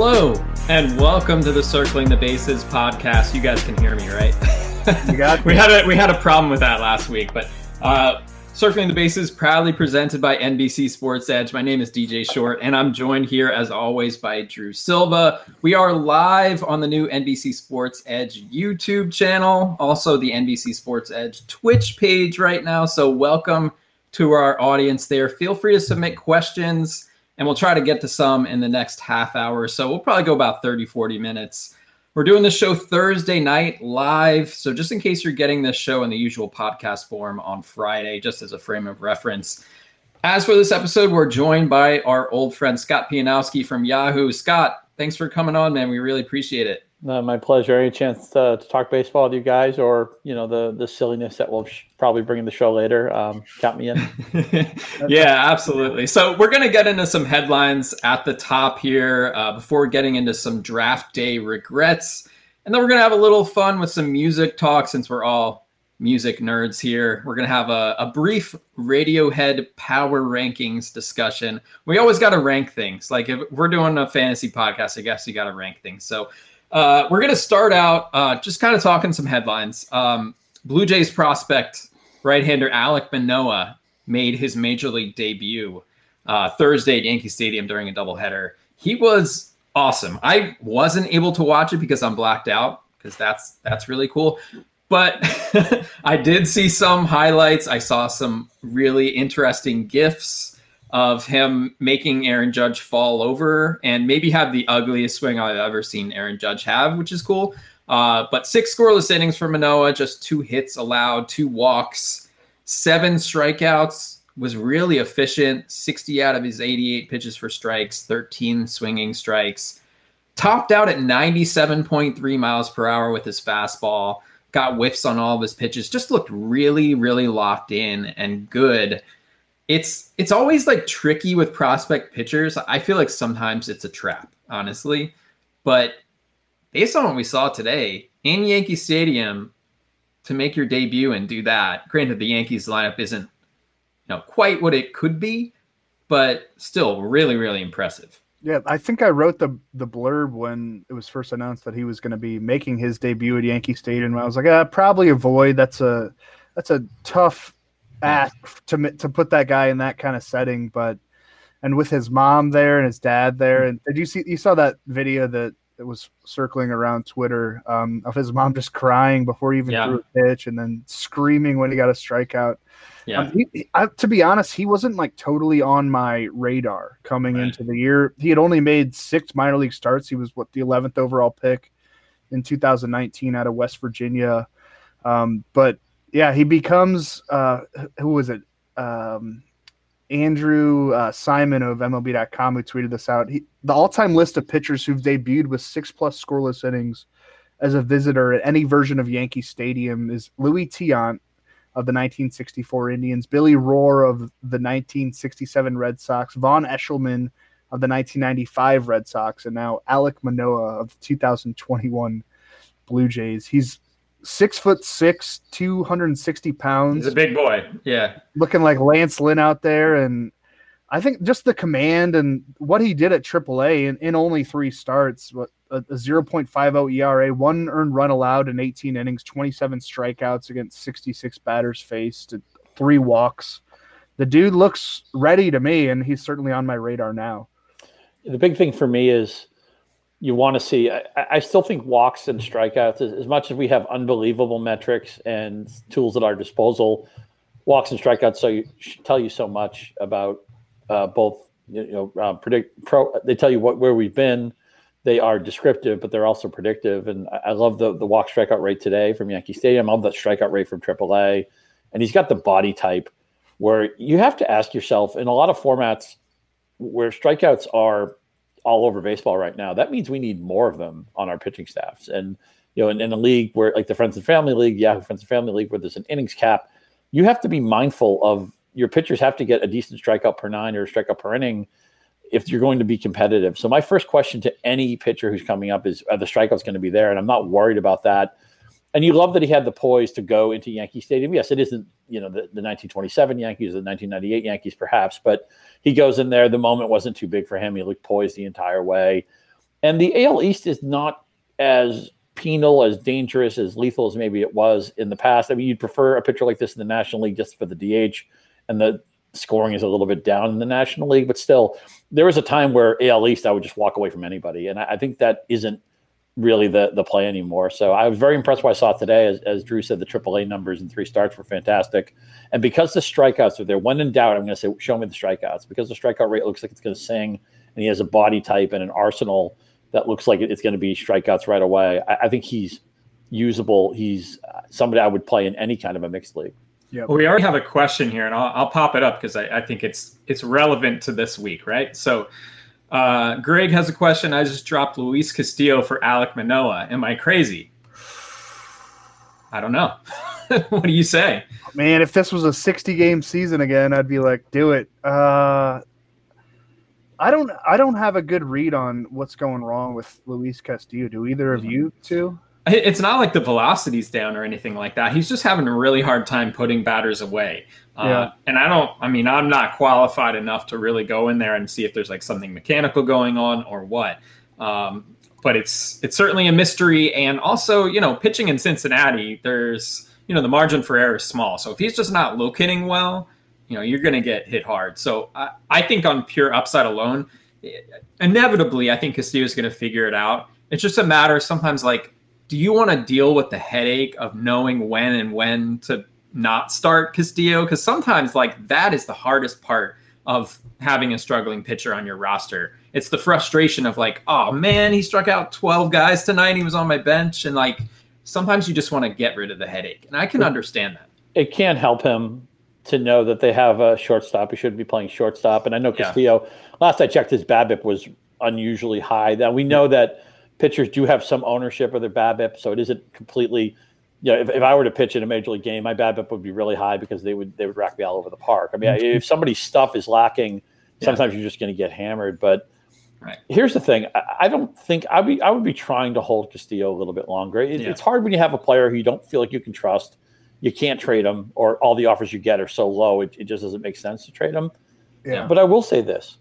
Hello, and welcome to the Circling the Bases podcast. You guys can hear me, right? You got we had a we had a problem with that last week, but uh, Circling the Bases proudly presented by NBC Sports Edge. My name is DJ Short, and I'm joined here as always by Drew Silva. We are live on the new NBC Sports Edge YouTube channel, also the NBC Sports Edge Twitch page right now. So welcome to our audience there. Feel free to submit questions and we'll try to get to some in the next half hour so. We'll probably go about 30, 40 minutes. We're doing this show Thursday night live. So, just in case you're getting this show in the usual podcast form on Friday, just as a frame of reference. As for this episode, we're joined by our old friend Scott Pianowski from Yahoo. Scott, thanks for coming on, man. We really appreciate it. Uh, my pleasure. Any chance to, to, talk baseball with you guys, or you know the the silliness that we'll sh- probably bring in the show later? Um, count me in. yeah, absolutely. So we're gonna get into some headlines at the top here uh, before getting into some draft day regrets, and then we're gonna have a little fun with some music talk since we're all music nerds here. We're gonna have a, a brief Radiohead power rankings discussion. We always got to rank things. Like if we're doing a fantasy podcast, I guess you got to rank things. So uh, we're going to start out uh, just kind of talking some headlines. Um, Blue Jays prospect right-hander Alek Manoah made his major league debut uh, Thursday at Yankee Stadium during a doubleheader. He was awesome. I wasn't able to watch it because I'm blacked out because that's that's really cool. But I did see some highlights. I saw some really interesting gifs of him making Aaron Judge fall over and maybe have the ugliest swing I've ever seen Aaron Judge have, which is cool. Uh, but six scoreless innings for Manoah, just two hits allowed, two walks, seven strikeouts. Was really efficient. 60 out of his 88 pitches for strikes, 13 swinging strikes. Topped out at 97.3 miles per hour with his fastball. Got whiffs on all of his pitches. Just looked really, really locked in and good it's it's always like tricky with prospect pitchers. I feel like sometimes it's a trap, honestly. But based on what we saw today in Yankee Stadium, to make your debut and do that, granted the Yankees lineup isn't you know quite what it could be, but still really really impressive. Yeah, I think I wrote the the blurb when it was first announced that he was going to be making his debut at Yankee Stadium. I was like, uh, probably avoid. That's a that's a tough ask to to put that guy in that kind of setting, but and with his mom there and his dad there, and did you see you saw that video that that was circling around Twitter um, of his mom just crying before he even yeah. threw a pitch and then screaming when he got a strikeout. Yeah. Um, he, I, to be honest, he wasn't like totally on my radar coming right. into the year. He had only made six minor league starts. He was what the 11th overall pick in 2019 out of West Virginia. Um, but yeah, he becomes uh, who was it? Um, Andrew uh, Simon of MLB.com who tweeted this out. He, the all-time list of pitchers who've debuted with six plus scoreless innings as a visitor at any version of Yankee Stadium is Luis Tiant of the 1964 Indians, Billy Rohr of the 1967 Red Sox, Vaughn Eshelman of the 1995 Red Sox, and now Alek Manoah of the 2021 Blue Jays. He's six foot six, 260 pounds. He's a big boy. Yeah. Looking like Lance Lynn out there. And I think just the command and what he did at AAA in, in only three starts, what a, a 0.50 ERA, one earned run allowed in 18 innings, 27 strikeouts against 66 batters faced, three walks. The dude looks ready to me, and he's certainly on my radar now. The big thing for me is you want to see. I, I, still think walks and strikeouts, as, as, much as we have unbelievable metrics and tools at our disposal, walks and strikeouts so you, tell you so much about uh, both. You know, uh, predict pro. They tell you what where we've been. They are descriptive, but they're also predictive. And I, I love the the walk strikeout rate today from Yankee Stadium. I love the strikeout rate from AAA, and he's got the body type where you have to ask yourself in a lot of formats where strikeouts are all over baseball right now. That means we need more of them on our pitching staffs. And you know, in, in a league where like the Friends and Family League, Yahoo Friends and Family League, where there's an innings cap, you have to be mindful of your pitchers have to get a decent strikeout per nine or a strikeout per inning if you're going to be competitive. So my first question to any pitcher who's coming up is are the strikeouts going to be there? And I'm not worried about that and you love that he had the poise to go into Yankee Stadium. Yes, it isn't you know the, the 1927 Yankees, the 1998 Yankees, perhaps, but he goes in there. The moment wasn't too big for him. He looked poised the entire way, and the AL East is not as penal, as dangerous, as lethal as maybe it was in the past. I mean, you'd prefer a pitcher like this in the National League just for the DH, and the scoring is a little bit down in the National League, but still, there was a time where AL East I would just walk away from anybody, and I, I think that isn't really the the play anymore. So I was very impressed what I saw today. As, as Drew said, the AAA numbers and three starts were fantastic. And because the strikeouts are there, when in doubt, I'm going to say, show me the strikeouts because the strikeout rate looks like it's going to sing, and he has a body type and an arsenal that looks like it's going to be strikeouts right away. I, I think he's usable. He's uh, somebody I would play in any kind of a mixed league. Yeah. Well, we already have a question here, and I'll, I'll pop it up because I, I think it's it's relevant to this week, right? So uh, Greg has a question. I just dropped Luis Castillo for Alek Manoah. Am I crazy? I don't know. what do you say? Man, if this was a 60 game season again, I'd be like, do it. Uh, I don't I don't have a good read on what's going wrong with Luis Castillo. Do either of you two? It's not like the velocity's down or anything like that. He's just having a really hard time putting batters away. Uh, yeah. and I don't, I mean, I'm not qualified enough to really go in there and see if there's like something mechanical going on or what. Um, but it's it's certainly a mystery. And also, you know, pitching in Cincinnati, there's you know the margin for error is small. So if he's just not locating well, you know, you're going to get hit hard. So I, I think on pure upside alone, inevitably, I think Castillo is going to figure it out. It's just a matter sometimes like, do you want to deal with the headache of knowing when and when to not start Castillo because sometimes like that is the hardest part of having a struggling pitcher on your roster. It's the frustration of like, oh man, he struck out 12 guys tonight. He was on my bench. And like sometimes you just want to get rid of the headache. And I can understand that. It can't help him to know that they have a shortstop. He shouldn't be playing shortstop. And I know Castillo, yeah. last I checked, his BABIP was unusually high. Now we know that pitchers do have some ownership of their BABIP, so it isn't completely you know, if, if I were to pitch in a major league game, my BABIP would be really high because they would they would rack me all over the park. I mean, mm-hmm. if somebody's stuff is lacking, sometimes yeah. you're just going to get hammered. But right. here's the thing: I, I, don't think I'd be I would be trying to hold Castillo a little bit longer. It, yeah. It's hard when you have a player who you don't feel like you can trust. You can't trade him, or all the offers you get are so low, it, it just doesn't make sense to trade him. Yeah. But I will say this: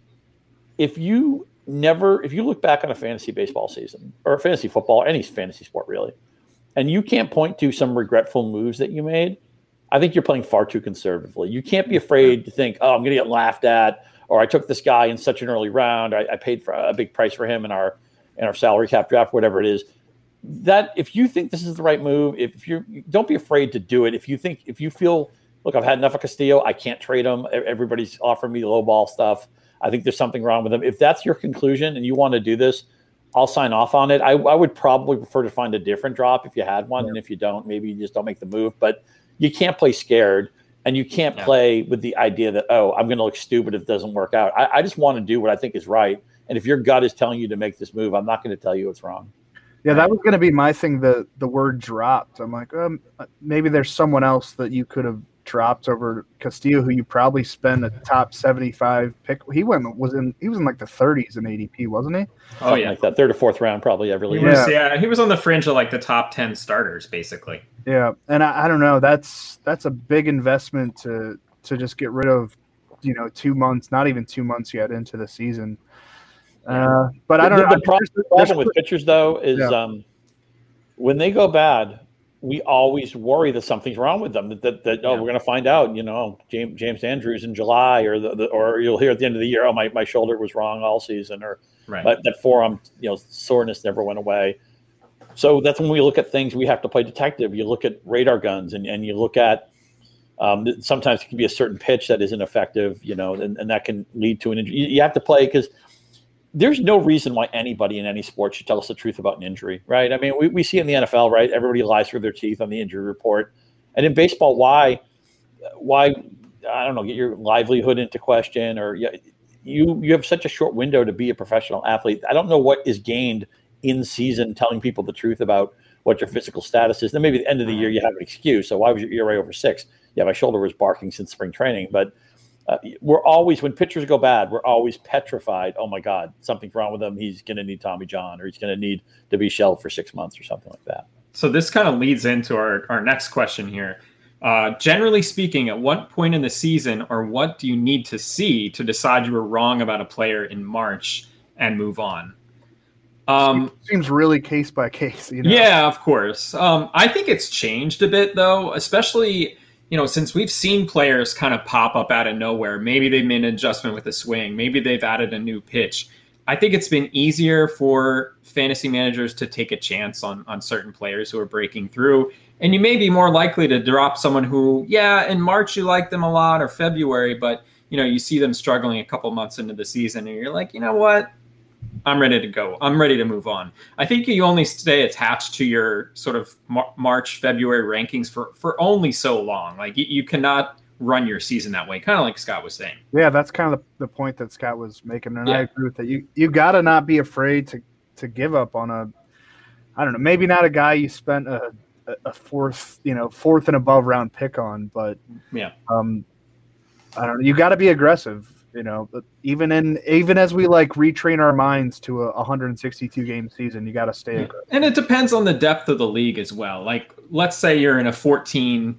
if you never, if you look back on a fantasy baseball season or a fantasy football, any fantasy sport really and you can't point to some regretful moves that you made, I think you're playing far too conservatively. You can't be mm-hmm. afraid to think, oh, I'm going to get laughed at, or I took this guy in such an early round. I, I paid for a big price for him in our in our salary cap draft, whatever it is. That if you think this is the right move, if you don't be afraid to do it. If you think if you feel, look, I've had enough of Castillo, I can't trade him. Everybody's offering me low ball stuff. I think there's something wrong with them. If that's your conclusion and you want to do this, I'll sign off on it. I, I, would probably prefer to find a different drop if you had one, yeah. and if you don't, maybe you just don't make the move. But you can't play scared, and you can't yeah. play with the idea that oh, I'm going to look stupid if it doesn't work out. I, I just want to do what I think is right, and if your gut is telling you to make this move, I'm not going to tell you it's wrong. Yeah, that was going to be my thing. The the word dropped. I'm like, um, maybe there's someone else that you could have dropped over Castillo, who you probably spend a top 75 pick. He went was in he was in like the 30s in ADP, wasn't he? Oh yeah, like that third or fourth round probably every year. Yeah. yeah, he was on the fringe of like the top 10 starters basically. Yeah, and I, I don't know. That's that's a big investment to to just get rid of, you know, two months, not even two months yet into the season. Uh, but I don't the, know. The problem, the problem with pitchers, though, is yeah. um, when they go bad, we always worry that something's wrong with them. That, that, that oh, we're going to find out. You know, James James Andrews in July, or the, the, or you'll hear at the end of the year, oh, my, my shoulder was wrong all season, or right. that, that forearm, you know, soreness never went away. So that's when we look at things. We have to play detective. You look at radar guns, and, and you look at um, sometimes it can be a certain pitch that isn't effective, you know, and, and that can lead to an injury. You, you have to play because there's no reason why anybody in any sport should tell us the truth about an injury, right? I mean, we, we see in the NFL, right? Everybody lies through their teeth on the injury report. And in baseball, why, why, I don't know, get your livelihood into question or you, you have such a short window to be a professional athlete. I don't know what is gained in season telling people the truth about what your physical status is. Then maybe at the end of the year, you have an excuse. So why was your ERA over six? yeah, my shoulder was barking since spring training. But uh, we're always, when pitchers go bad, we're always petrified. Oh my God, something's wrong with him. He's going to need Tommy John or he's going to need to be shelved for six months or something like that. So this kind of leads into our, our next question here. Uh, generally speaking, at what point in the season or what do you need to see to decide you were wrong about a player in March and move on? Um, seems really case by case. You know? Yeah, of course. Um, I think it's changed a bit though, especially you know, since we've seen players kind of pop up out of nowhere, maybe they've made an adjustment with a swing, maybe they've added a new pitch. I think it's been easier for fantasy managers to take a chance on on certain players who are breaking through. And you may be more likely to drop someone who, yeah, in March you like them a lot or February, but you know, you see them struggling a couple months into the season and you're like, you know what? I'm ready to go. I'm ready to move on. I think you only stay attached to your sort of Mar- March, February rankings for for only so long. Like you, you cannot run your season that way, kind of like Scott was saying. Yeah, that's kind of the, the point that Scott was making, and yeah. I agree with that. You you got to not be afraid to to give up on a, I don't know, maybe not a guy you spent a a fourth, you know, fourth and above round pick on, but yeah, um, I don't know. You got to be aggressive you know even in even as we like retrain our minds to a 162 game season you got to stay yeah. and it depends on the depth of the league as well. Like let's say you're in a 14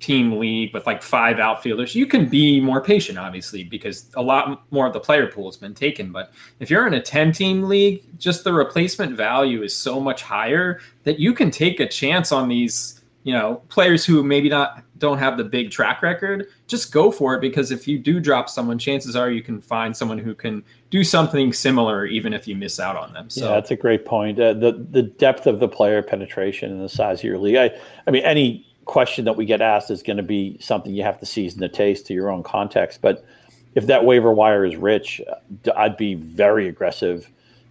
team league with like five outfielders you can be more patient obviously because a lot more of the player pool has been taken. But if you're in a 10 team league just the replacement value is so much higher that you can take a chance on these you know players who maybe not don't have the big track record just go for it because if you do drop someone chances are you can find someone who can do something similar even if you miss out on them. So yeah, that's a great point. Uh, the the depth of the player penetration and the size of your league i i mean any question that we get asked is going to be something you have to season the taste to your own context but if that waiver wire is rich i'd be very aggressive.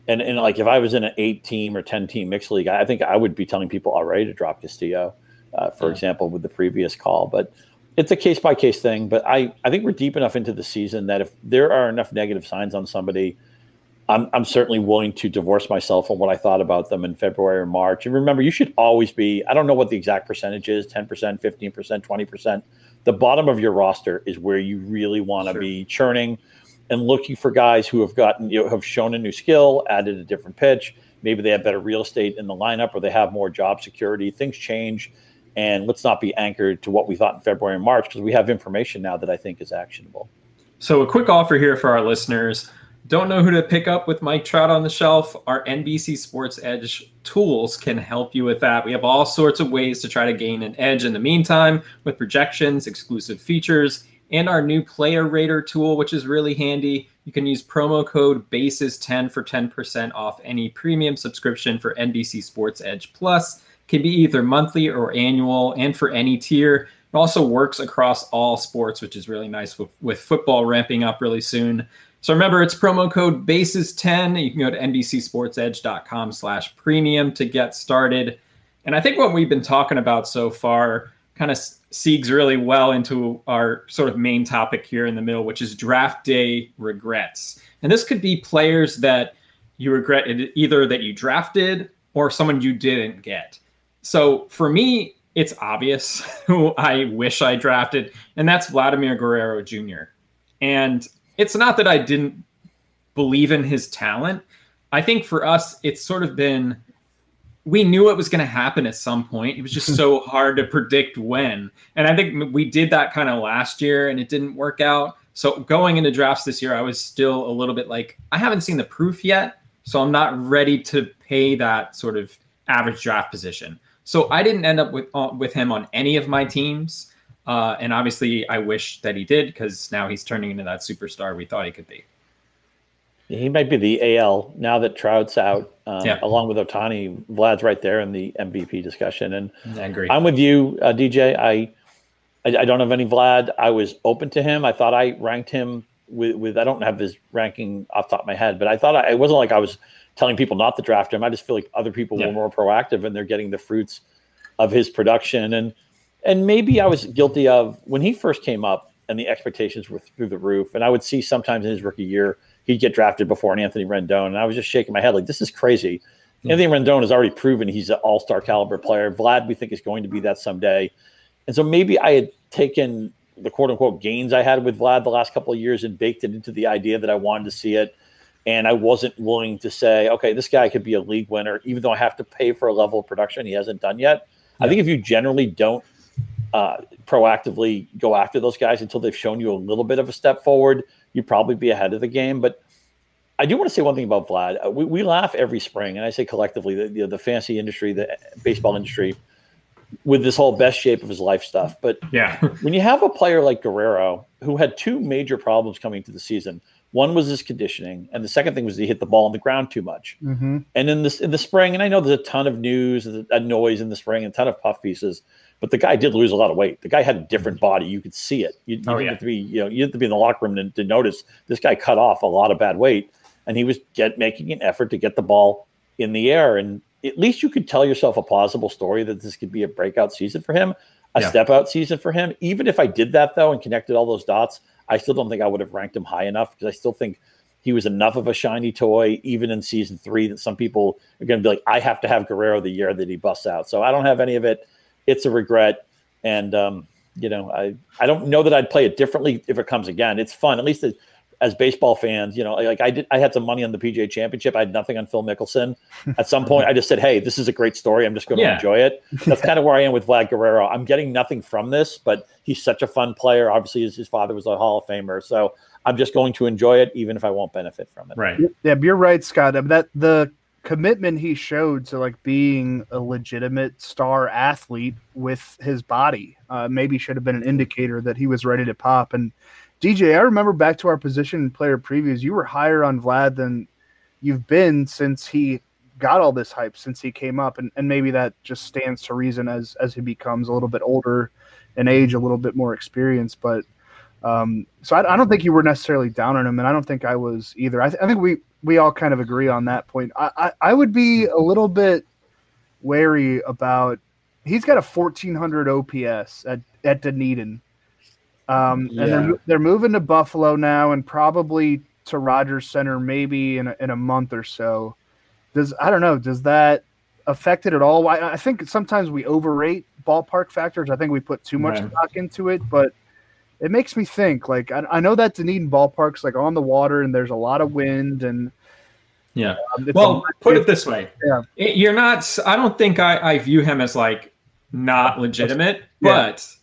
And, and like if I was in an eight team or 10 team mixed league, I think I would be telling people already to drop Castillo uh, for yeah. example, with the previous call. But it's a case by case thing. But I, I think we're deep enough into the season that if there are enough negative signs on somebody, I'm, I'm certainly willing to divorce myself from what I thought about them in February or March. And remember, you should always be, I don't know what the exact percentage is 10%, 15%, 20%. The bottom of your roster is where you really want to sure. be churning and looking for guys who have gotten, you know, have shown a new skill, added a different pitch. Maybe they have better real estate in the lineup or they have more job security. Things change and let's not be anchored to what we thought in February and March because we have information now that I think is actionable. So, a quick offer here for our listeners. Don't know who to pick up with Mike Trout on the shelf? Our NBC Sports Edge tools can help you with that. We have all sorts of ways to try to gain an edge in the meantime with projections, exclusive features, and our new player rater tool, which is really handy. You can use promo code BASES10 for 10% off any premium subscription for NBC Sports Edge Plus can be either monthly or annual, and for any tier. It also works across all sports, which is really nice with, with football ramping up really soon. So remember, it's promo code BASES10. You can go to NBCSportsEdge.com slash premium to get started. And I think what we've been talking about so far kind of segues really well into our sort of main topic here in the middle, which is draft day regrets. And this could be players that you regret either that you drafted or someone you didn't get. So for me, it's obvious who I wish I drafted, and that's Vladimir Guerrero Jr. And it's not that I didn't believe in his talent. I think for us, it's sort of been we knew it was going to happen at some point. It was just so hard to predict when. And I think we did that kind of last year and it didn't work out. So going into drafts this year, I was still a little bit like, I haven't seen the proof yet. So I'm not ready to pay that sort of average draft position. So I didn't end up with uh, with him on any of my teams. Uh, and obviously, I wish that he did because now he's turning into that superstar we thought he could be. He might be the AL now that Trout's out, um, yeah. along with Ohtani. Vlad's right there in the MVP discussion, and I agree. I'm with you, uh, DJ. I, I, I don't have any Vlad. I was open to him. I thought I ranked him with with. I don't have his ranking off top of my head, but I thought I, it wasn't like I was telling people not to draft him. I just feel like other people yeah. were more proactive and they're getting the fruits of his production. And and maybe I was guilty of when he first came up and the expectations were through the roof. And I would see sometimes in his rookie year he'd get drafted before an Anthony Rendon, and I was just shaking my head like this is crazy. Mm-hmm. Anthony Rendon has already proven he's an all star caliber player. Vlad, we think is going to be that someday. And so maybe I had taken the quote unquote gains I had with Vlad the last couple of years and baked it into the idea that I wanted to see it and I wasn't willing to say, okay, this guy could be a league winner, even though I have to pay for a level of production he hasn't done yet. Yeah. I think if you generally don't uh, proactively go after those guys until they've shown you a little bit of a step forward, you'd probably be ahead of the game. But I do want to say one thing about Vlad. Uh, we, we laugh every spring, and I say collectively, the, the, the fantasy industry, the baseball industry, with this whole best shape of his life stuff. But yeah, when you have a player like Guerrero who had two major problems coming to the season – one was his conditioning, and the second thing was he hit the ball on the ground too much. Mm-hmm. And in this in the spring, and I know there's a ton of news, and a noise in the spring, and a ton of puff pieces. But the guy did lose a lot of weight. The guy had a different body. You could see it. You, you oh, yeah. have to be, you know, you have to be in the locker room to, to notice this guy cut off a lot of bad weight, and he was get making an effort to get the ball in the air. And at least you could tell yourself a plausible story that this could be a breakout season for him, a yeah. step out season for him. Even if I did that though and connected all those dots, I still don't think I would have ranked him high enough because I still think he was enough of a shiny toy, even in season three, that some people are going to be like, I have to have Guerrero the year that he busts out. So I don't have any of it. It's a regret. And, um, you know, I, I don't know that I'd play it differently if it comes again. It's fun. At least it, as baseball fans, you know, like I did, I had some money on the PGA Championship. I had nothing on Phil Mickelson. At some point, I just said, "Hey, this is a great story. I'm just going to yeah. enjoy it." That's kind of where I am with Vlad Guerrero. I'm getting nothing from this, but he's such a fun player. Obviously, his, his father was a Hall of Famer, so I'm just going to enjoy it, even if I won't benefit from it. Right? Yeah, you're right, Scott. That the commitment he showed to like being a legitimate star athlete with his body uh, maybe should have been an indicator that he was ready to pop and DJ, I remember back to our position player previews. You were higher on Vlad than you've been since he got all this hype since he came up, and, and maybe that just stands to reason as as he becomes a little bit older in age, a little bit more experienced. But um, so I, I, don't think you were necessarily down on him, and I don't think I was either. I, th- I think we we all kind of agree on that point. I, I, I would be a little bit wary about. He's got a 1400 OPS at at Dunedin um, yeah. And they're they're moving to Buffalo now, and probably to Rogers Center maybe in a, in a month or so. Does I don't know? Does that affect it at all? I, I think sometimes we overrate ballpark factors. I think we put too much stock into it, but it makes me think. Like I, I know that Dunedin ballpark's like on the water, and there's a lot of wind and. Yeah. Um, well, a, put it this way. Yeah. You're not. I don't think I, I view him as like not legitimate, yeah. but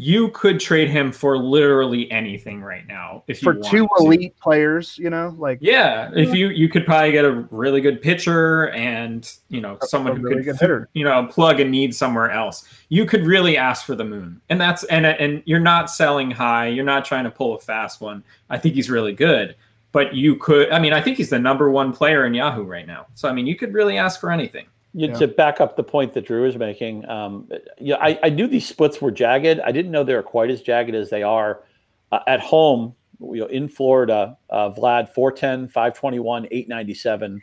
you could trade him for literally anything right now if for two elite to. players you know like yeah if you you could probably get a really good pitcher and you know someone who really could you know plug a need somewhere else. You could really ask for the moon. And that's and and you're not selling high. You're not trying to pull a fast one. I think he's really good but you could i mean i think he's the number one player in yahoo right now. So i mean you could really ask for anything yeah. To back up the point that Drew is making, um, yeah, I, I, knew these splits were jagged. I didn't know they were quite as jagged as they are uh, at home. You know, in Florida, uh, Vlad 410, 521, 897.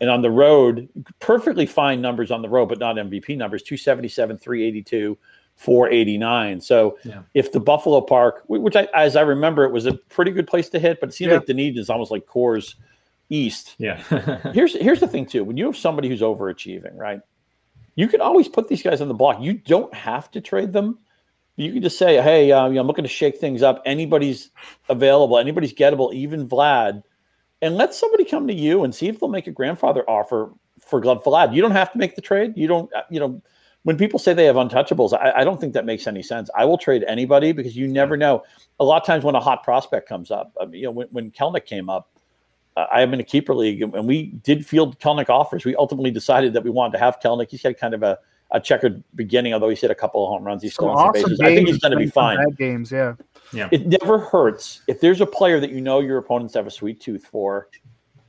and on the road, perfectly fine numbers on the road, but not MVP numbers 277, 382, 489. So yeah. if the Buffalo Park, which I, as I remember, it was a pretty good place to hit, but it seemed yeah. like the need is almost like Coors East. Yeah. here's here's the thing too. When you have somebody who's overachieving, right? You can always put these guys on the block. You don't have to trade them. You can just say, "Hey, uh, you know, I'm looking to shake things up. Anybody's available. Anybody's gettable. Even Vlad." And let somebody come to you and see if they'll make a grandfather offer for Glove Vlad. You don't have to make the trade. You don't, uh, you know, when people say they have untouchables, I, I, don't think that makes any sense. I will trade anybody because you never know. A lot of times when a hot prospect comes up, I mean, you know, when, when Kelenic came up, uh, I am in a keeper league and we did field Kelenic offers. We ultimately decided that we wanted to have Kelenic. He's had kind of a, a checkered beginning, although he's hit a couple of home runs. He's still on some bases. I think he's going to be fine. Bad games, yeah. Yeah. It never hurts if there's a player that you know your opponents have a sweet tooth for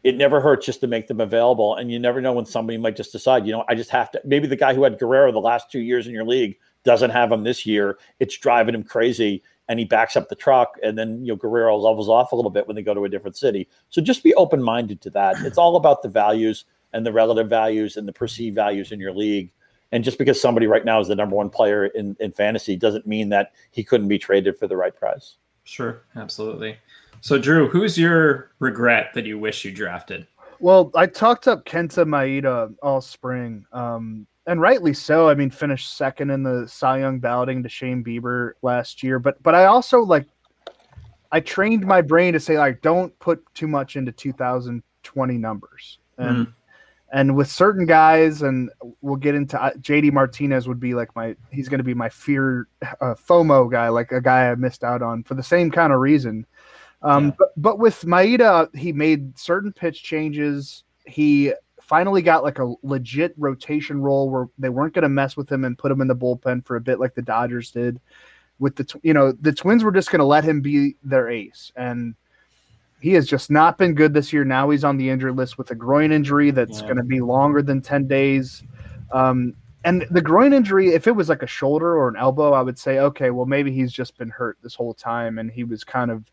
it never hurts just to make them available. And you never know when somebody might just decide, you know, I just have to. Maybe the guy who had Guerrero the last two years in your league doesn't have him this year. It's driving him crazy, and he backs up the truck, and then you know Guerrero levels off a little bit when they go to a different city. So just be open minded to that. It's all about the values and the relative values and the perceived values in your league. And just because somebody right now is the number one player in, in fantasy doesn't mean that he couldn't be traded for the right price. Sure, absolutely. So, Drew, who's your regret that you wish you drafted? Well, I talked up Kenta Maeda all spring, um, and rightly so. I mean, finished second in the Cy Young balloting to Shane Bieber last year, but but I also like I trained my brain to say like don't put too much into 2020 numbers, and mm. and with certain guys, and we'll get into uh, JD Martinez would be like my he's going to be my fear uh, FOMO guy, like a guy I missed out on for the same kind of reason um, yeah. but, but with Maeda, he made certain pitch changes. He finally got like a legit rotation role where they weren't going to mess with him and put him in the bullpen for a bit like the Dodgers did. With the you know the Twins were just going to let him be their ace, and he has just not been good this year. Now he's on the injured list with a groin injury that's yeah. going to be longer than ten days. Um, and the groin injury, if it was like a shoulder or an elbow, I would say okay, well maybe he's just been hurt this whole time, and he was kind of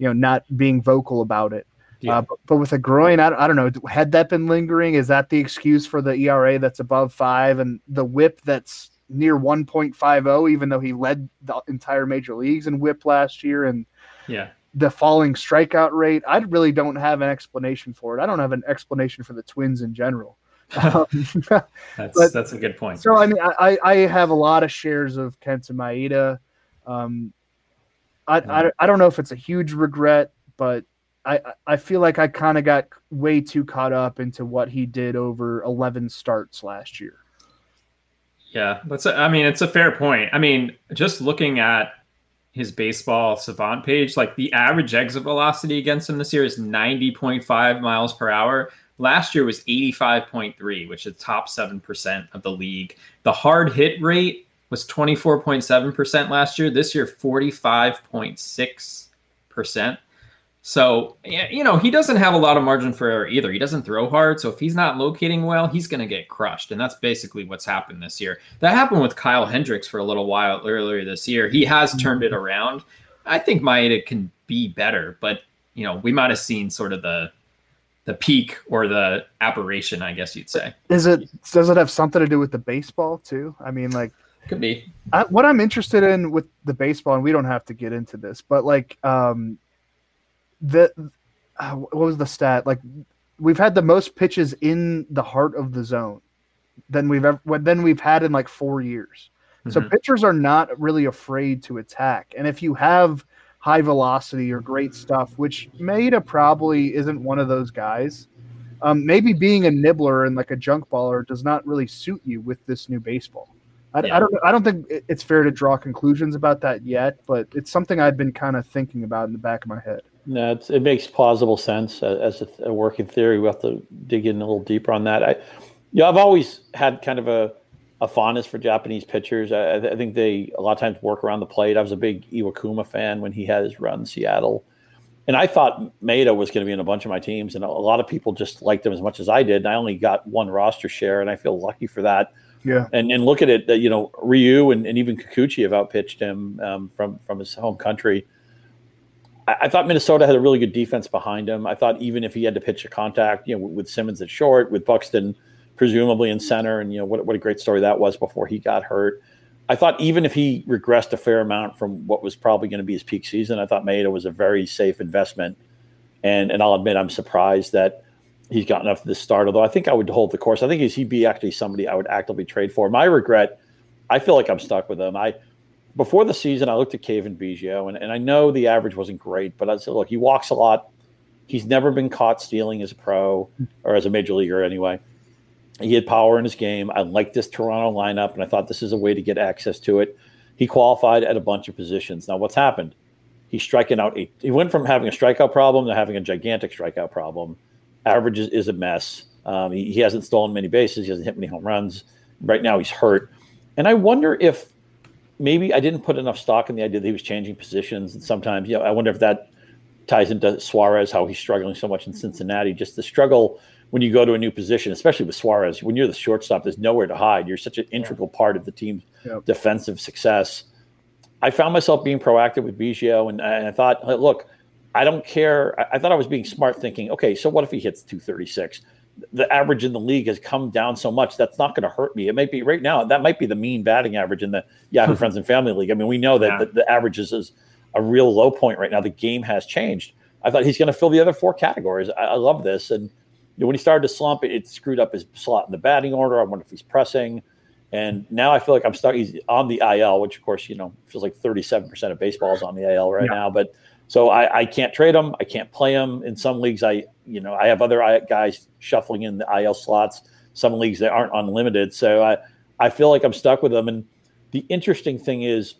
you know, not being vocal about it. Yeah. Uh, but, but, with a groin, I, I don't know. Had that been lingering, is that the excuse for the ERA that's above five and the WHIP that's near 1.50, even though he led the entire major leagues in WHIP last year? And yeah, the falling strikeout rate. I really don't have an explanation for it. I don't have an explanation for the Twins in general. Um, that's but, that's a good point. So I mean, I, I have a lot of shares of Kenta Maeda. Um, I, I, I don't know if it's a huge regret, but I, I feel like I kind of got way too caught up into what he did over 11 starts last year. Yeah, that's a, I mean, it's a fair point. I mean, just looking at his baseball savant page, like the average exit velocity against him this year is 90.5 miles per hour. Last year was 85.3, which is top 7% of the league. The hard hit rate was 24.7% last year. This year, 45.6%. So, you know, he doesn't have a lot of margin for error either. He doesn't throw hard. So, if he's not locating well, he's going to get crushed. And that's basically what's happened this year. That happened with Kyle Hendricks for a little while earlier this year. He has turned it around. I think Maeda can be better, but, you know, we might have seen sort of the the peak or the aberration, I guess you'd say. Is it does it have something to do with the baseball too? I mean, like could be. I, what I'm interested in with the baseball, and we don't have to get into this, but like, um, the uh, what was the stat? Like, we've had the most pitches in the heart of the zone than we've ever than we've had in like four years. Mm-hmm. So pitchers are not really afraid to attack, and if you have high velocity or great stuff, which Maeda probably isn't one of those guys. Um, maybe being a nibbler and like a junk baller does not really suit you with this new baseball. I, yeah. I, don't. I don't think it's fair to draw conclusions about that yet, but it's something I've been kind of thinking about in the back of my head. No, it makes plausible sense as a, a, working theory. We have to dig in a little deeper on that. I, yeah, I've always had kind of a, a fondness for Japanese pitchers. I, I, think they a lot of times work around the plate. I was a big Iwakuma fan when he had his run in Seattle, and I thought Maeda was going to be in a bunch of my teams, and a lot of people just liked him as much as I did. And I only got one roster share, and I feel lucky for that yeah. And and look at it, that you know, Ryu and, and even Kikuchi have outpitched him um, from from his home country. I, thought Minnesota had a really good defense behind him. I thought even if he had to pitch a contact, you know, with, Simmons at short, with Buxton presumably in center, and you know what what a great story that was before he got hurt. I thought even if he regressed a fair amount from what was probably going to be his peak season, I thought Maeda was a very safe investment. And and I'll admit I'm surprised that he's gotten off of this start. Although I think I would hold the course. I think he'd be actually somebody I would actively trade for. My regret, I feel like I'm stuck with him. I before the season, I looked at Cavan Biggio, and, and I know the average wasn't great, but I said, look, he walks a lot. He's never been caught stealing as a pro or as a major leaguer anyway. He had power in his game. I liked this Toronto lineup, and I thought this is a way to get access to it. He qualified at a bunch of positions. Now, what's happened? He's striking out. Eight. He went from having a strikeout problem to having a gigantic strikeout problem. Average is, is a mess. Um, he, he hasn't stolen many bases. He hasn't hit many home runs. Right now, he's hurt. And I wonder if maybe I didn't put enough stock in the idea that he was changing positions. And sometimes, you know, I wonder if that ties into Suarez, how he's struggling so much in Cincinnati. Just the struggle when you go to a new position, especially with Suarez, when you're the shortstop, there's nowhere to hide. You're such an integral part of the team's yep. defensive success. I found myself being proactive with Biggio, and, and I thought, look, I don't care. I, I, thought I was being smart, thinking, okay, so what if he hits 236? The average in the league has come down so much that's not going to hurt me. It might be right now. That might be the mean batting average in the Yahoo Friends and Family League. I mean, we know that yeah. the, the averages is a real low point right now. The game has changed. I thought he's going to fill the other four categories. I, I love this, and know, when he started to slump, it, it, screwed up his slot in the batting order. I wonder if he's pressing. And now I feel like I'm stuck. He's on the IL, which of course, you know, feels like 37% of baseball is on the IL right yeah. now. But so I, I, can't trade him. I can't play him. In some leagues, I, you know, I have other guys shuffling in the IL slots. Some leagues that aren't unlimited. So I, I feel like I'm stuck with him. And the interesting thing is,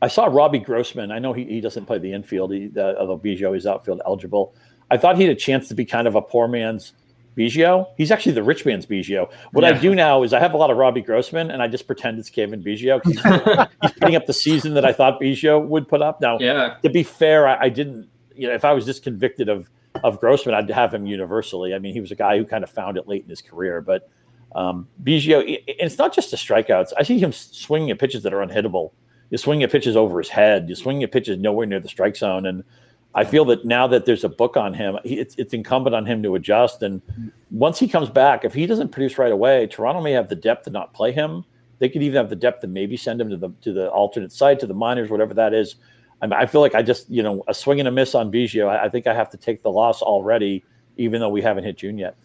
I saw Robbie Grossman. I know he, he doesn't play the infield, he, uh, although Biggio is outfield eligible. I thought he had a chance to be kind of a poor man's Biggio. He's actually the rich man's Biggio. What yeah. I do now is I have a lot of Robbie Grossman, and I just pretend it's Cavan Biggio. He's, he's, putting up the season that I thought Biggio would put up. Now, yeah. to be fair, I, I, didn't. You know, if I was just convicted of of Grossman, I'd have him universally. I mean, he was a guy who kind of found it late in his career, but um, Biggio. It's not just the strikeouts. I see him swinging at pitches that are unhittable. You're swinging at pitches over his head. You're swinging at pitches nowhere near the strike zone, and I feel that now that there's a book on him, he, it's, it's incumbent on him to adjust. And once he comes back, if he doesn't produce right away, Toronto may have the depth to not play him. They could even have the depth to maybe send him to the to the alternate site, to the minors, whatever that is. I, mean, I feel like I just, you know, a swing and a miss on Biggio. I, I think I have to take the loss already, even though we haven't hit June yet.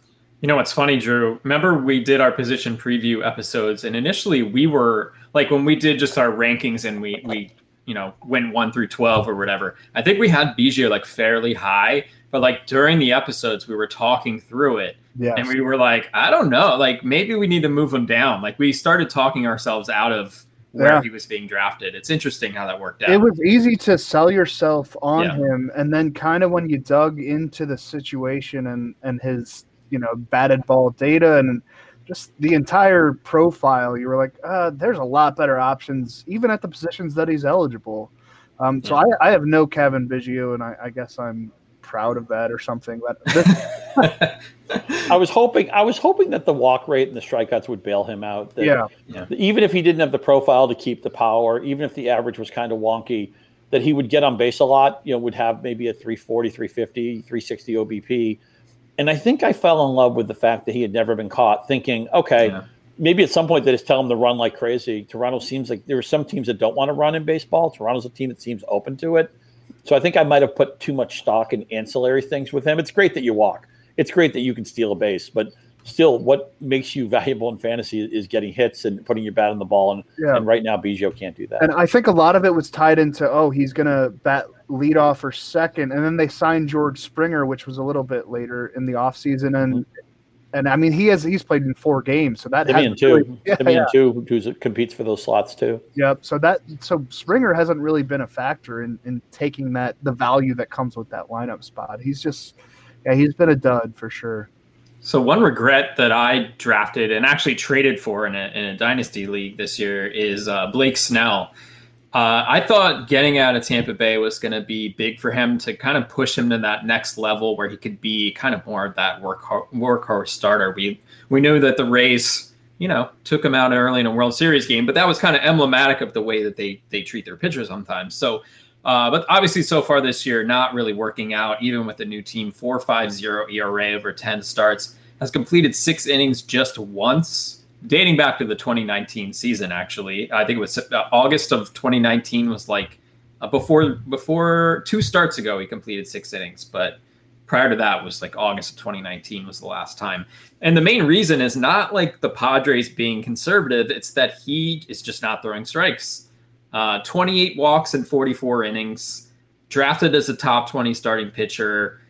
You know what's funny, Drew? Remember we did our position preview episodes, and initially we were like when we did just our rankings and we we you know went one through twelve or whatever. I think we had Biggio like fairly high, but like during the episodes we were talking through it, yes. and we were like, I don't know, like maybe we need to move him down. Like we started talking ourselves out of where yeah. he was being drafted. It's interesting how that worked out. It was easy to sell yourself on yeah. him, and then kind of when you dug into the situation and and his you know batted ball data and just the entire profile, you were like, uh, there's a lot better options, even at the positions that he's eligible. Um, so yeah. I, I, have no Cavan Biggio, and I, I, guess I'm proud of that or something. But I was hoping, I was hoping that the walk rate and the strikeouts would bail him out. That, yeah. yeah. Even if he didn't have the profile to keep the power, even if the average was kind of wonky, that he would get on base a lot. You know, would have maybe a 340, 350, 360 OBP and I think I fell in love with the fact that he had never been caught, thinking, okay, yeah. maybe at some point they just tell him to run like crazy. Toronto seems like there are some teams that don't want to run in baseball. Toronto's a team that seems open to it. So I think I might have put too much stock in ancillary things with him. It's great that you walk. It's great that you can steal a base, but still, what makes you valuable in fantasy is getting hits and putting your bat on the ball. And, yeah. and right now, Biggio can't do that. And I think a lot of it was tied into, oh, he's going to bat lead off or second. And then they signed George Springer, which was a little bit later in the offseason. And mm-hmm. And I mean, he has he's played in four games, so that Semien too. Really, yeah, yeah. too, who competes for those slots too. Yep. So that so Springer hasn't really been a factor in in taking that the value that comes with that lineup spot. He's just yeah, he's been a dud for sure. So one regret that I drafted and actually traded for in a, in a dynasty league this year is uh, Blake Snell. Uh, I thought getting out of Tampa Bay was going to be big for him to kind of push him to that next level where he could be kind of more of that work workhorse starter. We we knew that the Rays, you know, took him out early in a World Series game, but that was kind of emblematic of the way that they they treat their pitchers sometimes. So uh, but obviously, so far this year, not really working out, even with the new team. 4.50 ERA over 10 starts, has completed six innings just once, dating back to the 2019 season. Actually, I think it was uh, August of 2019 was like uh, before before two starts ago he completed six innings, but prior to that was like August of 2019 was the last time. And the main reason is not like the Padres being conservative; it's that he is just not throwing strikes. Uh, 28 walks and 44 innings, drafted as a top 20 starting pitcher.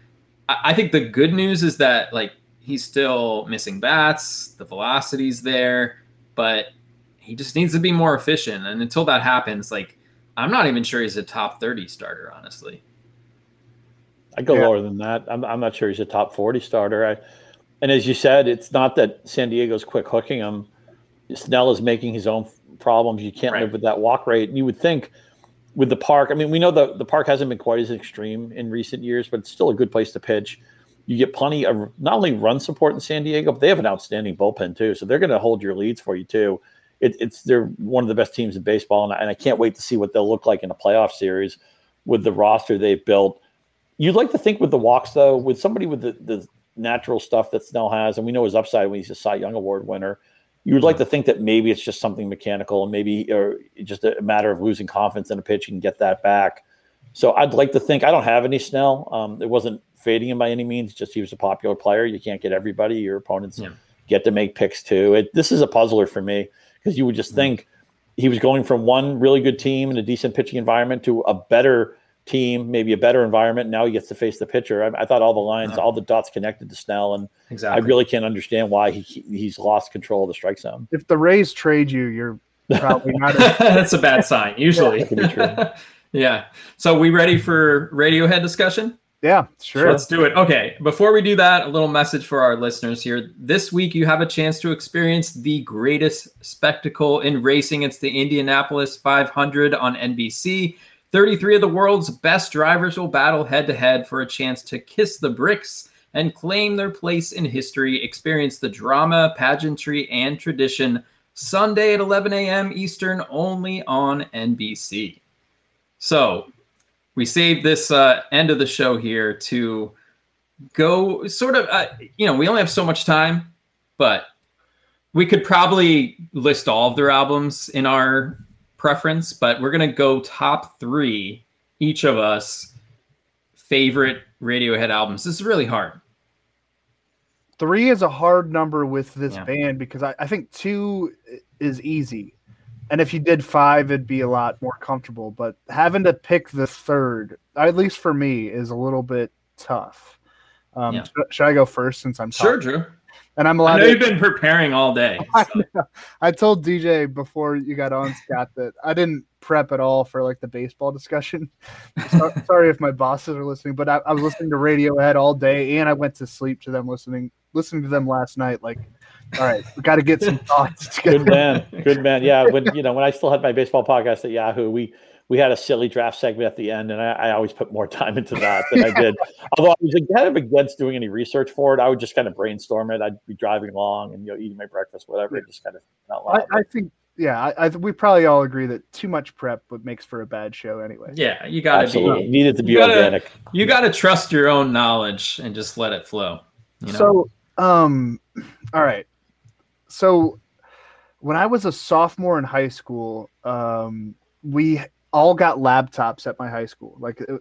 I, I think the good news is that like he's still missing bats. The velocity's there, but he just needs to be more efficient. And until that happens, like I'm not even sure he's a top 30 starter, honestly. I go yeah. lower than that. I'm, I'm not sure he's a top 40 starter. I, and as you said, it's not that San Diego's quick hooking him. Snell is making his own problems. You can't right. live with that walk rate. You would think with the park, I mean, we know the, the park hasn't been quite as extreme in recent years, but it's still a good place to pitch. You get plenty of not only run support in San Diego, but they have an outstanding bullpen too. So they're going to hold your leads for you too. It, it's they're one of the best teams in baseball, and I, and I can't wait to see what they'll look like in a playoff series with the roster they've built. You'd like to think with the walks though, with somebody with the, the natural stuff that Snell has, and we know his upside when he's a Cy Young Award winner you would like to think that maybe it's just something mechanical and maybe or just a matter of losing confidence in a pitch and get that back. So I'd like to think I don't have any Snell. Um, it wasn't fading him by any means. Just he was a popular player. You can't get everybody. Your opponents yeah. get to make picks too. It, this is a puzzler for me because you would just mm-hmm. think he was going from one really good team in a decent pitching environment to a better team, maybe a better environment. Now he gets to face the pitcher. I, I thought all the lines, all the dots connected to Snell, and exactly. I really can't understand why he he's lost control of the strike zone. If the Rays trade you, you're probably not. A- That's a bad sign. Usually, yeah, yeah. So we ready for Radiohead discussion? Yeah, sure. Let's do it. Okay. Before we do that, a little message for our listeners here. This week, you have a chance to experience the greatest spectacle in racing. It's the Indianapolis 500 on NBC. 33 of the world's best drivers will battle head to head for a chance to kiss the bricks and claim their place in history. Experience the drama, pageantry, and tradition Sunday at 11 a.m. Eastern only on NBC. So we saved this uh, end of the show here to go sort of, uh, you know, we only have so much time, but we could probably list all of their albums in our preference, but we're gonna go top three each of us favorite Radiohead albums. This is really hard. Three is a hard number with this yeah. band because I, I think two is easy. And if you did five, it'd be a lot more comfortable. But having to pick the third, at least for me, is a little bit tough. Um, yeah. should, should, I go first since I'm sure, Drew? And I'm allowed. I know to, you've been preparing all day. So. I, I, told DJ before you got on, Scott, that I didn't prep at all for like the baseball discussion. so, sorry if my bosses are listening, but I, I, was listening to Radiohead all day, and I went to sleep to them listening listening to them last night. Like, all right, we got to get some thoughts. Together. Good man, good man. Yeah, when you know when I still had my baseball podcast at Yahoo, we we had a silly draft segment at the end, and I, I always put more time into that than I did. Although I was kind of against doing any research for it, I would just kind of brainstorm it. I'd be driving along and you know eating my breakfast, whatever. Yeah. Just kind of not I, I, think yeah, I, I, we probably all agree that too much prep would makes for a bad show anyway. Yeah, you got to be needed to be you gotta, organic. You got to trust your own knowledge and just let it flow. You know? So, um, all right. So, when I was a sophomore in high school, um, we all got laptops at my high school, like uh,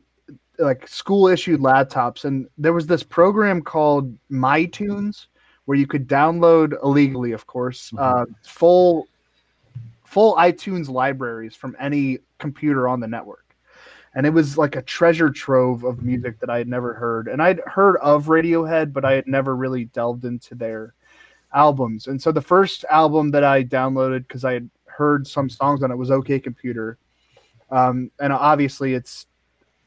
like school issued laptops, and there was this program called MyTunes where you could download illegally, of course, mm-hmm. uh, full full iTunes libraries from any computer on the network. And it was like a treasure trove of music that I had never heard. And I'd heard of Radiohead, but I had never really delved into their albums. And so the first album that I downloaded because I had heard some songs on it was OK Computer um, and obviously, it's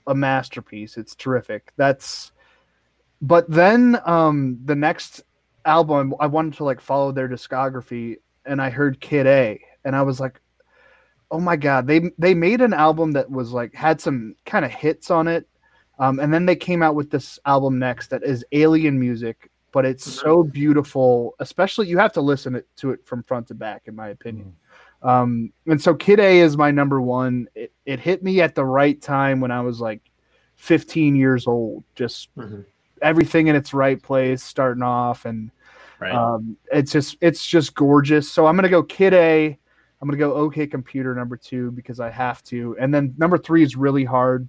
a masterpiece. It's terrific. That's, but then um, the next album, I wanted to like follow their discography, and I heard Kid A, and I was like, oh my god, they they made an album that was like had some kind of hits on it, um, and then they came out with this album next that is alien music, but it's mm-hmm. so beautiful. Especially you have to listen to it from front to back, in my opinion. Um, and so Kid A is my number one. It, it hit me at the right time when I was like 15 years old, just mm-hmm. everything in its right place, starting off, and right. um, it's just it's just gorgeous. So I'm gonna go Kid A. I'm gonna go OK Computer number two because I have to, and then number three is really hard.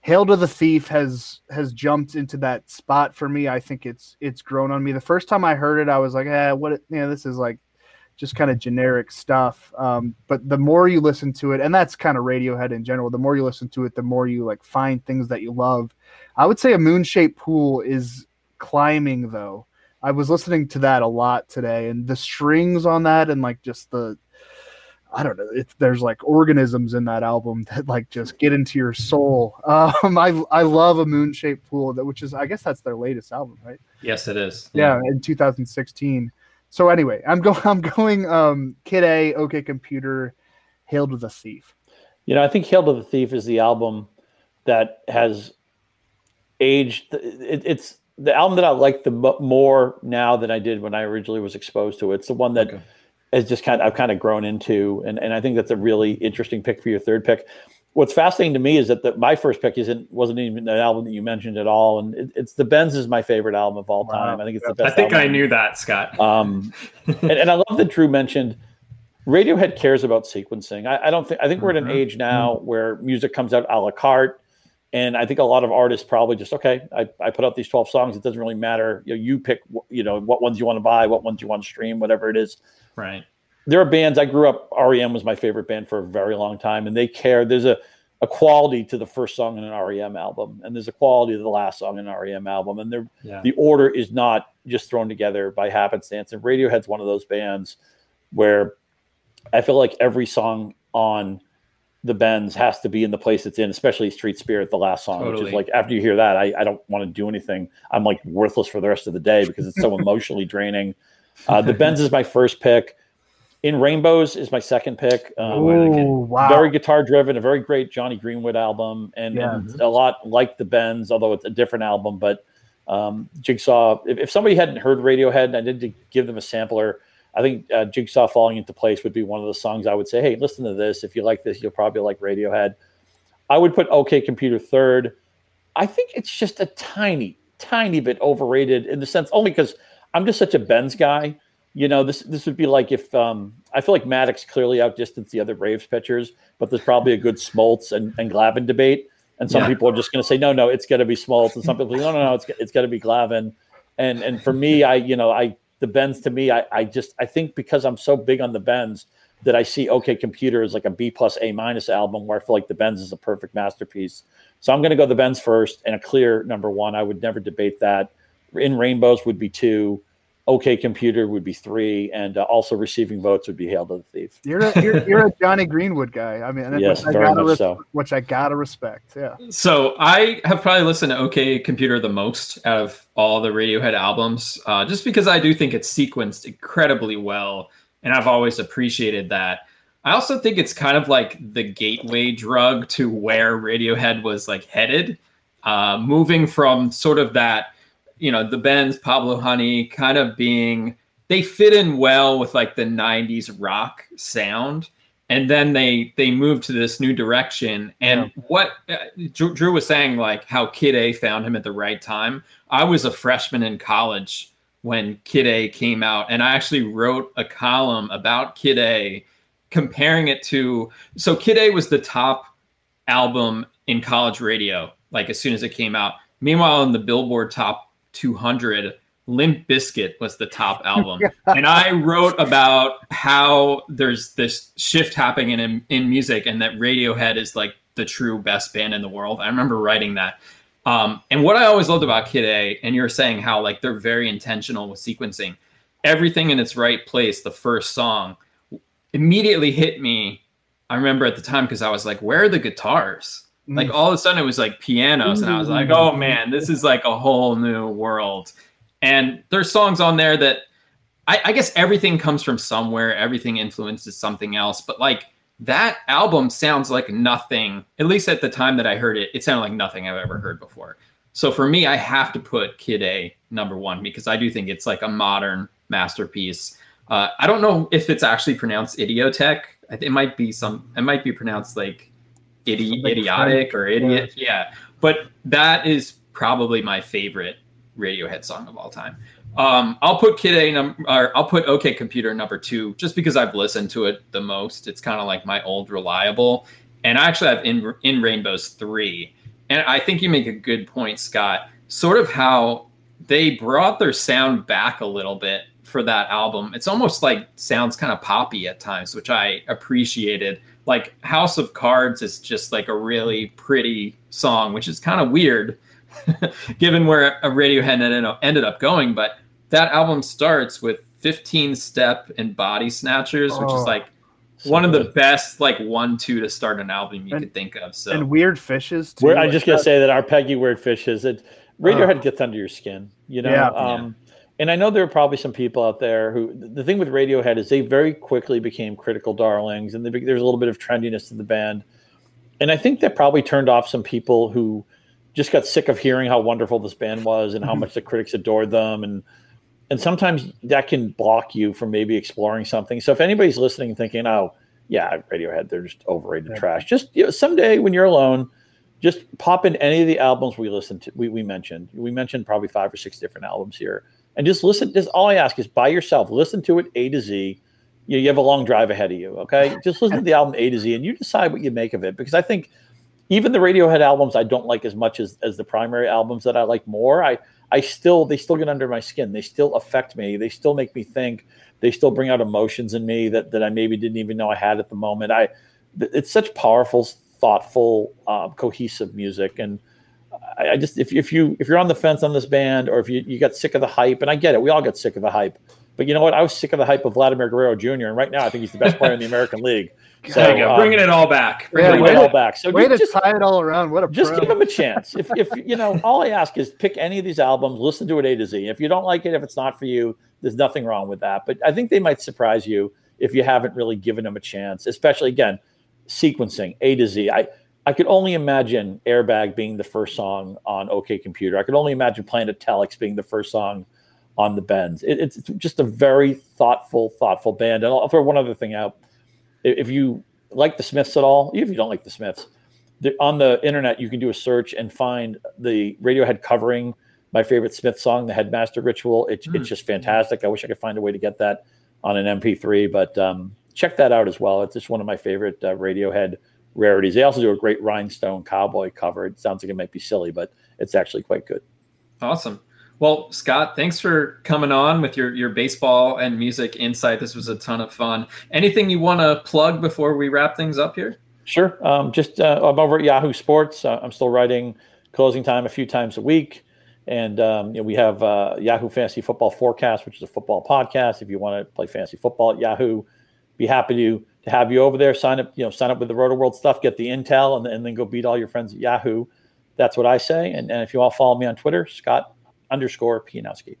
Hail to the Thief has has jumped into that spot for me. I think it's it's grown on me. The first time I heard it, I was like, eh, what? Yeah, this is like just kind of generic stuff. Um, but the more you listen to it, and that's kind of Radiohead in general, the more you listen to it, the more you like find things that you love. I would say a moon shaped pool is climbing though. I was listening to that a lot today, and the strings on that, and like just the, I don't know, if there's like organisms in that album that like just get into your soul. Um, I I love a moon shaped pool, that which is I guess that's their latest album, right? Yes, it is. Yeah, in 2016. So anyway, I'm going. I'm going. Um, Kid A, OK Computer, Hail to the Thief. You know, I think Hail to the Thief is the album that has aged. It, it's the album that I like the more now than I did when I originally was exposed to it. It's the one that okay. has just kind of I've kind of grown into, and and I think that's a really interesting pick for your third pick. What's fascinating to me is that the, my first pick isn't wasn't even an album that you mentioned at all, and it, it's the Benz is my favorite album of all time. Wow. I think it's the best. I think album. I knew that, Scott. Um, and, and I love that Drew mentioned Radiohead cares about sequencing. I, I don't think I think mm-hmm. we're at an mm-hmm. age now mm-hmm. where music comes out a la carte and I think a lot of artists probably just okay. I, I put out these twelve songs. It doesn't really matter. You know, you pick. You know what ones you want to buy, what ones you want to stream, whatever it is. Right. There are bands. I grew up. REM was my favorite band for a very long time, and they care. There's a a quality to the first song in an REM album, and there's a quality to the last song in an REM album, and yeah. the order is not just thrown together by happenstance. And Radiohead's one of those bands where I feel like every song on the Bends has to be in the place it's in, especially Street Spirit, the last song, totally. which is like after you hear that, I, I don't want to do anything. I'm like worthless for the rest of the day because it's so emotionally draining. Uh, the Bends is my first pick. In Rainbows is my second pick. Um, Ooh, wow. Very guitar driven, a very great Jonny Greenwood album, and, yeah. and, a lot like the Bends, although it's a different album. But um, Jigsaw, if, if somebody hadn't heard Radiohead and I did give them a sampler, I think uh, Jigsaw Falling into Place would be one of the songs I would say, hey, listen to this. If you like this, you'll probably like Radiohead. I would put OK Computer third. I think it's just a tiny, tiny bit overrated in the sense only because I'm just such a Bends guy. You know, this this would be like if um, I feel like Maddux clearly outdistanced the other Braves pitchers, but there's probably a good Smoltz and, and Glavine debate. And some yeah. people are just going to say, no, no, it's going to be Smoltz. And some people say, no, no, no, it's, it's got to be Glavine. And and for me, I you know I the bends to me, I, I just I think because I'm so big on the bends that I see OK Computer as like a B plus A minus album where I feel like the Bends is a perfect masterpiece. So I'm going to go the Bends first and a clear number one. I would never debate that. In Rainbows would be two. OK Computer would be three, and uh, also receiving votes would be Hail to the Thief. You're a, you're, you're a Jonny Greenwood guy. I mean, yes, which, very I gotta much so. which I gotta respect. Yeah. So I have probably listened to OK Computer the most out of all the Radiohead albums, uh, just because I do think it's sequenced incredibly well, and I've always appreciated that. I also think it's kind of like the gateway drug to where Radiohead was like headed, uh, moving from sort of that you know, the Bends, Pablo Honey kind of being they fit in well with like the 90s rock sound. And then they they moved to this new direction. And yeah. what uh, drew was saying like how kid a found him at the right time. I was a freshman in college when kid a came out. And i actually wrote a column about kid a comparing it to so kid a was the top album in college radio like as soon as it came out. Meanwhile in the billboard top 200 Limp Bizkit was the top album. and I wrote about how there's this shift happening in, in music and that Radiohead is like the true best band in the world. I remember writing that. Um, and what I always loved about Kid A, and you're saying how like they're very intentional with sequencing, everything in its right place, the first song immediately hit me. I remember at the time because I was like, where are the guitars? Like all of a sudden it was like pianos, and I was like, oh man, this is like a whole new world. And there's songs on there that I, I guess everything comes from somewhere, everything influences something else, but like that album sounds like nothing, at least at the time that I heard it, it sounded like nothing I've ever heard before. So for me, I have to put Kid A number one because I do think it's like a modern masterpiece. Uh, I don't know if it's actually pronounced Idioteque. It might be some. It might be pronounced like idi- idiotic or idiot. Yeah. yeah. But that is probably my favorite Radiohead song of all time. Um, I'll put Kid A number, or I'll put OK Computer number two, just because I've listened to it the most. It's kind of like my old reliable, and I actually have in in Rainbows three, and I think you make a good point, Scott. Sort of how they brought their sound back a little bit for that album. It's almost like sounds kind of poppy at times, which I appreciated like House of Cards is just like a really pretty song, which is kind of weird given where a Radiohead ended up, ended up going. But that album starts with 15 Step and Body Snatchers, which Oh, is like so one of the best like one two to start an album you And- could think of. So and weird fishes too. We're, I'm just gonna say that Arpeggi Weird Fishes, it Radiohead gets under your skin, you know. Yeah. um, And I know there are probably some people out there who the thing with Radiohead is they very quickly became critical darlings, and they, there's a little bit of trendiness to the band, and I think that probably turned off some people who just got sick of hearing how wonderful this band was and how Mhm. much the critics adored them, and and sometimes that can block you from maybe exploring something. So if anybody's listening and thinking, oh yeah, Radiohead, they're just overrated trash, just you know, someday when you're alone just pop in any of the albums we listened to we, we mentioned. We mentioned probably five or six different albums here and just listen just all i ask is by yourself listen to it a to z. You, you have a long drive ahead of you okay? Just listen to the album a to z and you decide what you make of it. Because i think even the radiohead albums i don't like as much as, as the primary albums that i like more. I i still they still get under my skin. They still affect me. They still make me think. They still bring out emotions in me that that i maybe didn't even know i had at the moment. I it's such powerful thoughtful um, cohesive music. And I, I just if, if you if you're on the fence on this band or if you, you got sick of the hype and i get it we all got sick of the hype but you know what? I was sick of the hype of vladimir guerrero jr and right now i think he's the best player in the american league. So there you go, um, bringing it all back. Yeah, bring way it to- all back. So Way to just, tie it all around. What a just pro. give him a chance. If, if you know all i ask is pick any of these albums listen to it a to z. If you don't like it if it's not for you there's nothing wrong with that. But i think they might surprise you if you haven't really given them a chance especially again sequencing a to z. I i could only imagine airbag being the first song on ok computer. I could only imagine planet telex being the first song on the bends. It, it's just a very thoughtful thoughtful band. And i'll throw one other thing out. If if you like the smiths at all even if you don't like the smiths the, on the internet you can do a search and find the radiohead covering my favorite smith song the headmaster ritual. It, Hmm. it's just fantastic. I wish i could find a way to get that on an mp3 but um, check that out as well. It's just one of my favorite uh, radiohead rarities they also do a great rhinestone cowboy cover it sounds like it might be silly but it's actually quite good Awesome. Well, Scott, thanks for coming on with your your baseball and music insight. This was a ton of fun. Anything you want to plug before we wrap things up here? Sure. Um, just uh, I'm over at Yahoo Sports. Uh, I'm still writing closing time a few times a week, and um, you know, we have uh, Yahoo Fantasy Football Forecast, which is a football podcast. If you want to play fantasy football at Yahoo, be happy to have you over there. Sign up, you know, sign up with the Rotoworld stuff, get the intel, and, and then go beat all your friends at Yahoo. That's what I say. And, and if you all follow me on Twitter, Scott underscore Pianowski.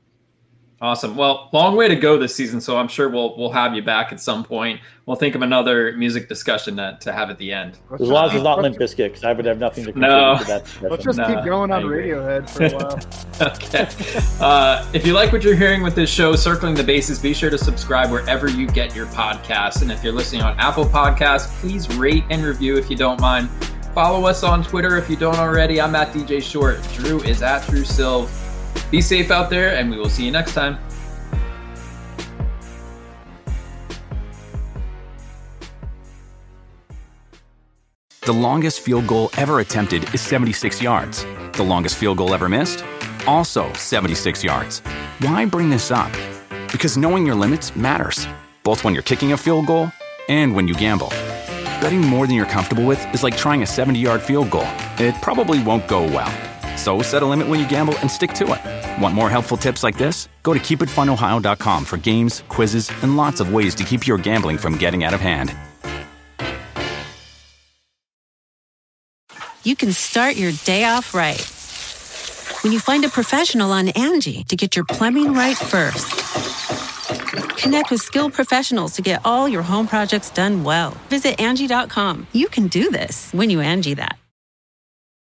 Awesome. Well, long way to go this season, so I'm sure we'll we'll have you back at some point. We'll think of another music discussion to, to have at the end. Let's As long as just it's not keep- Limp Bizkit, because I would have nothing to No. contribute to that. discussion. Let's just Nah, keep going I on agree. Radiohead for a while. okay. Uh, if you like what you're hearing with this show, Circling the Bases, be sure to subscribe wherever you get your podcasts. And if you're listening on Apple Podcasts, please rate and review if you don't mind. Follow us on Twitter if you don't already. I'm at DJ Short. Drew is at Drew Silv. Be safe out there, and we will see you next time. The longest field goal ever attempted is 76 yards. The longest field goal ever missed? Also 76 yards. Why bring this up? Because knowing your limits matters, both when you're kicking a field goal and when you gamble. Betting more than you're comfortable with is like trying a 70 yard field goal. It probably won't go well. So set a limit when you gamble and stick to it. Want more helpful tips like this? Go to keepitfunohio.com for games, quizzes, and lots of ways to keep your gambling from getting out of hand. you can start your day off right. When you find a professional on Angie to get your plumbing right first. Connect with skilled professionals to get all your home projects done well. Visit Angie.com. You can do this when you Angie that.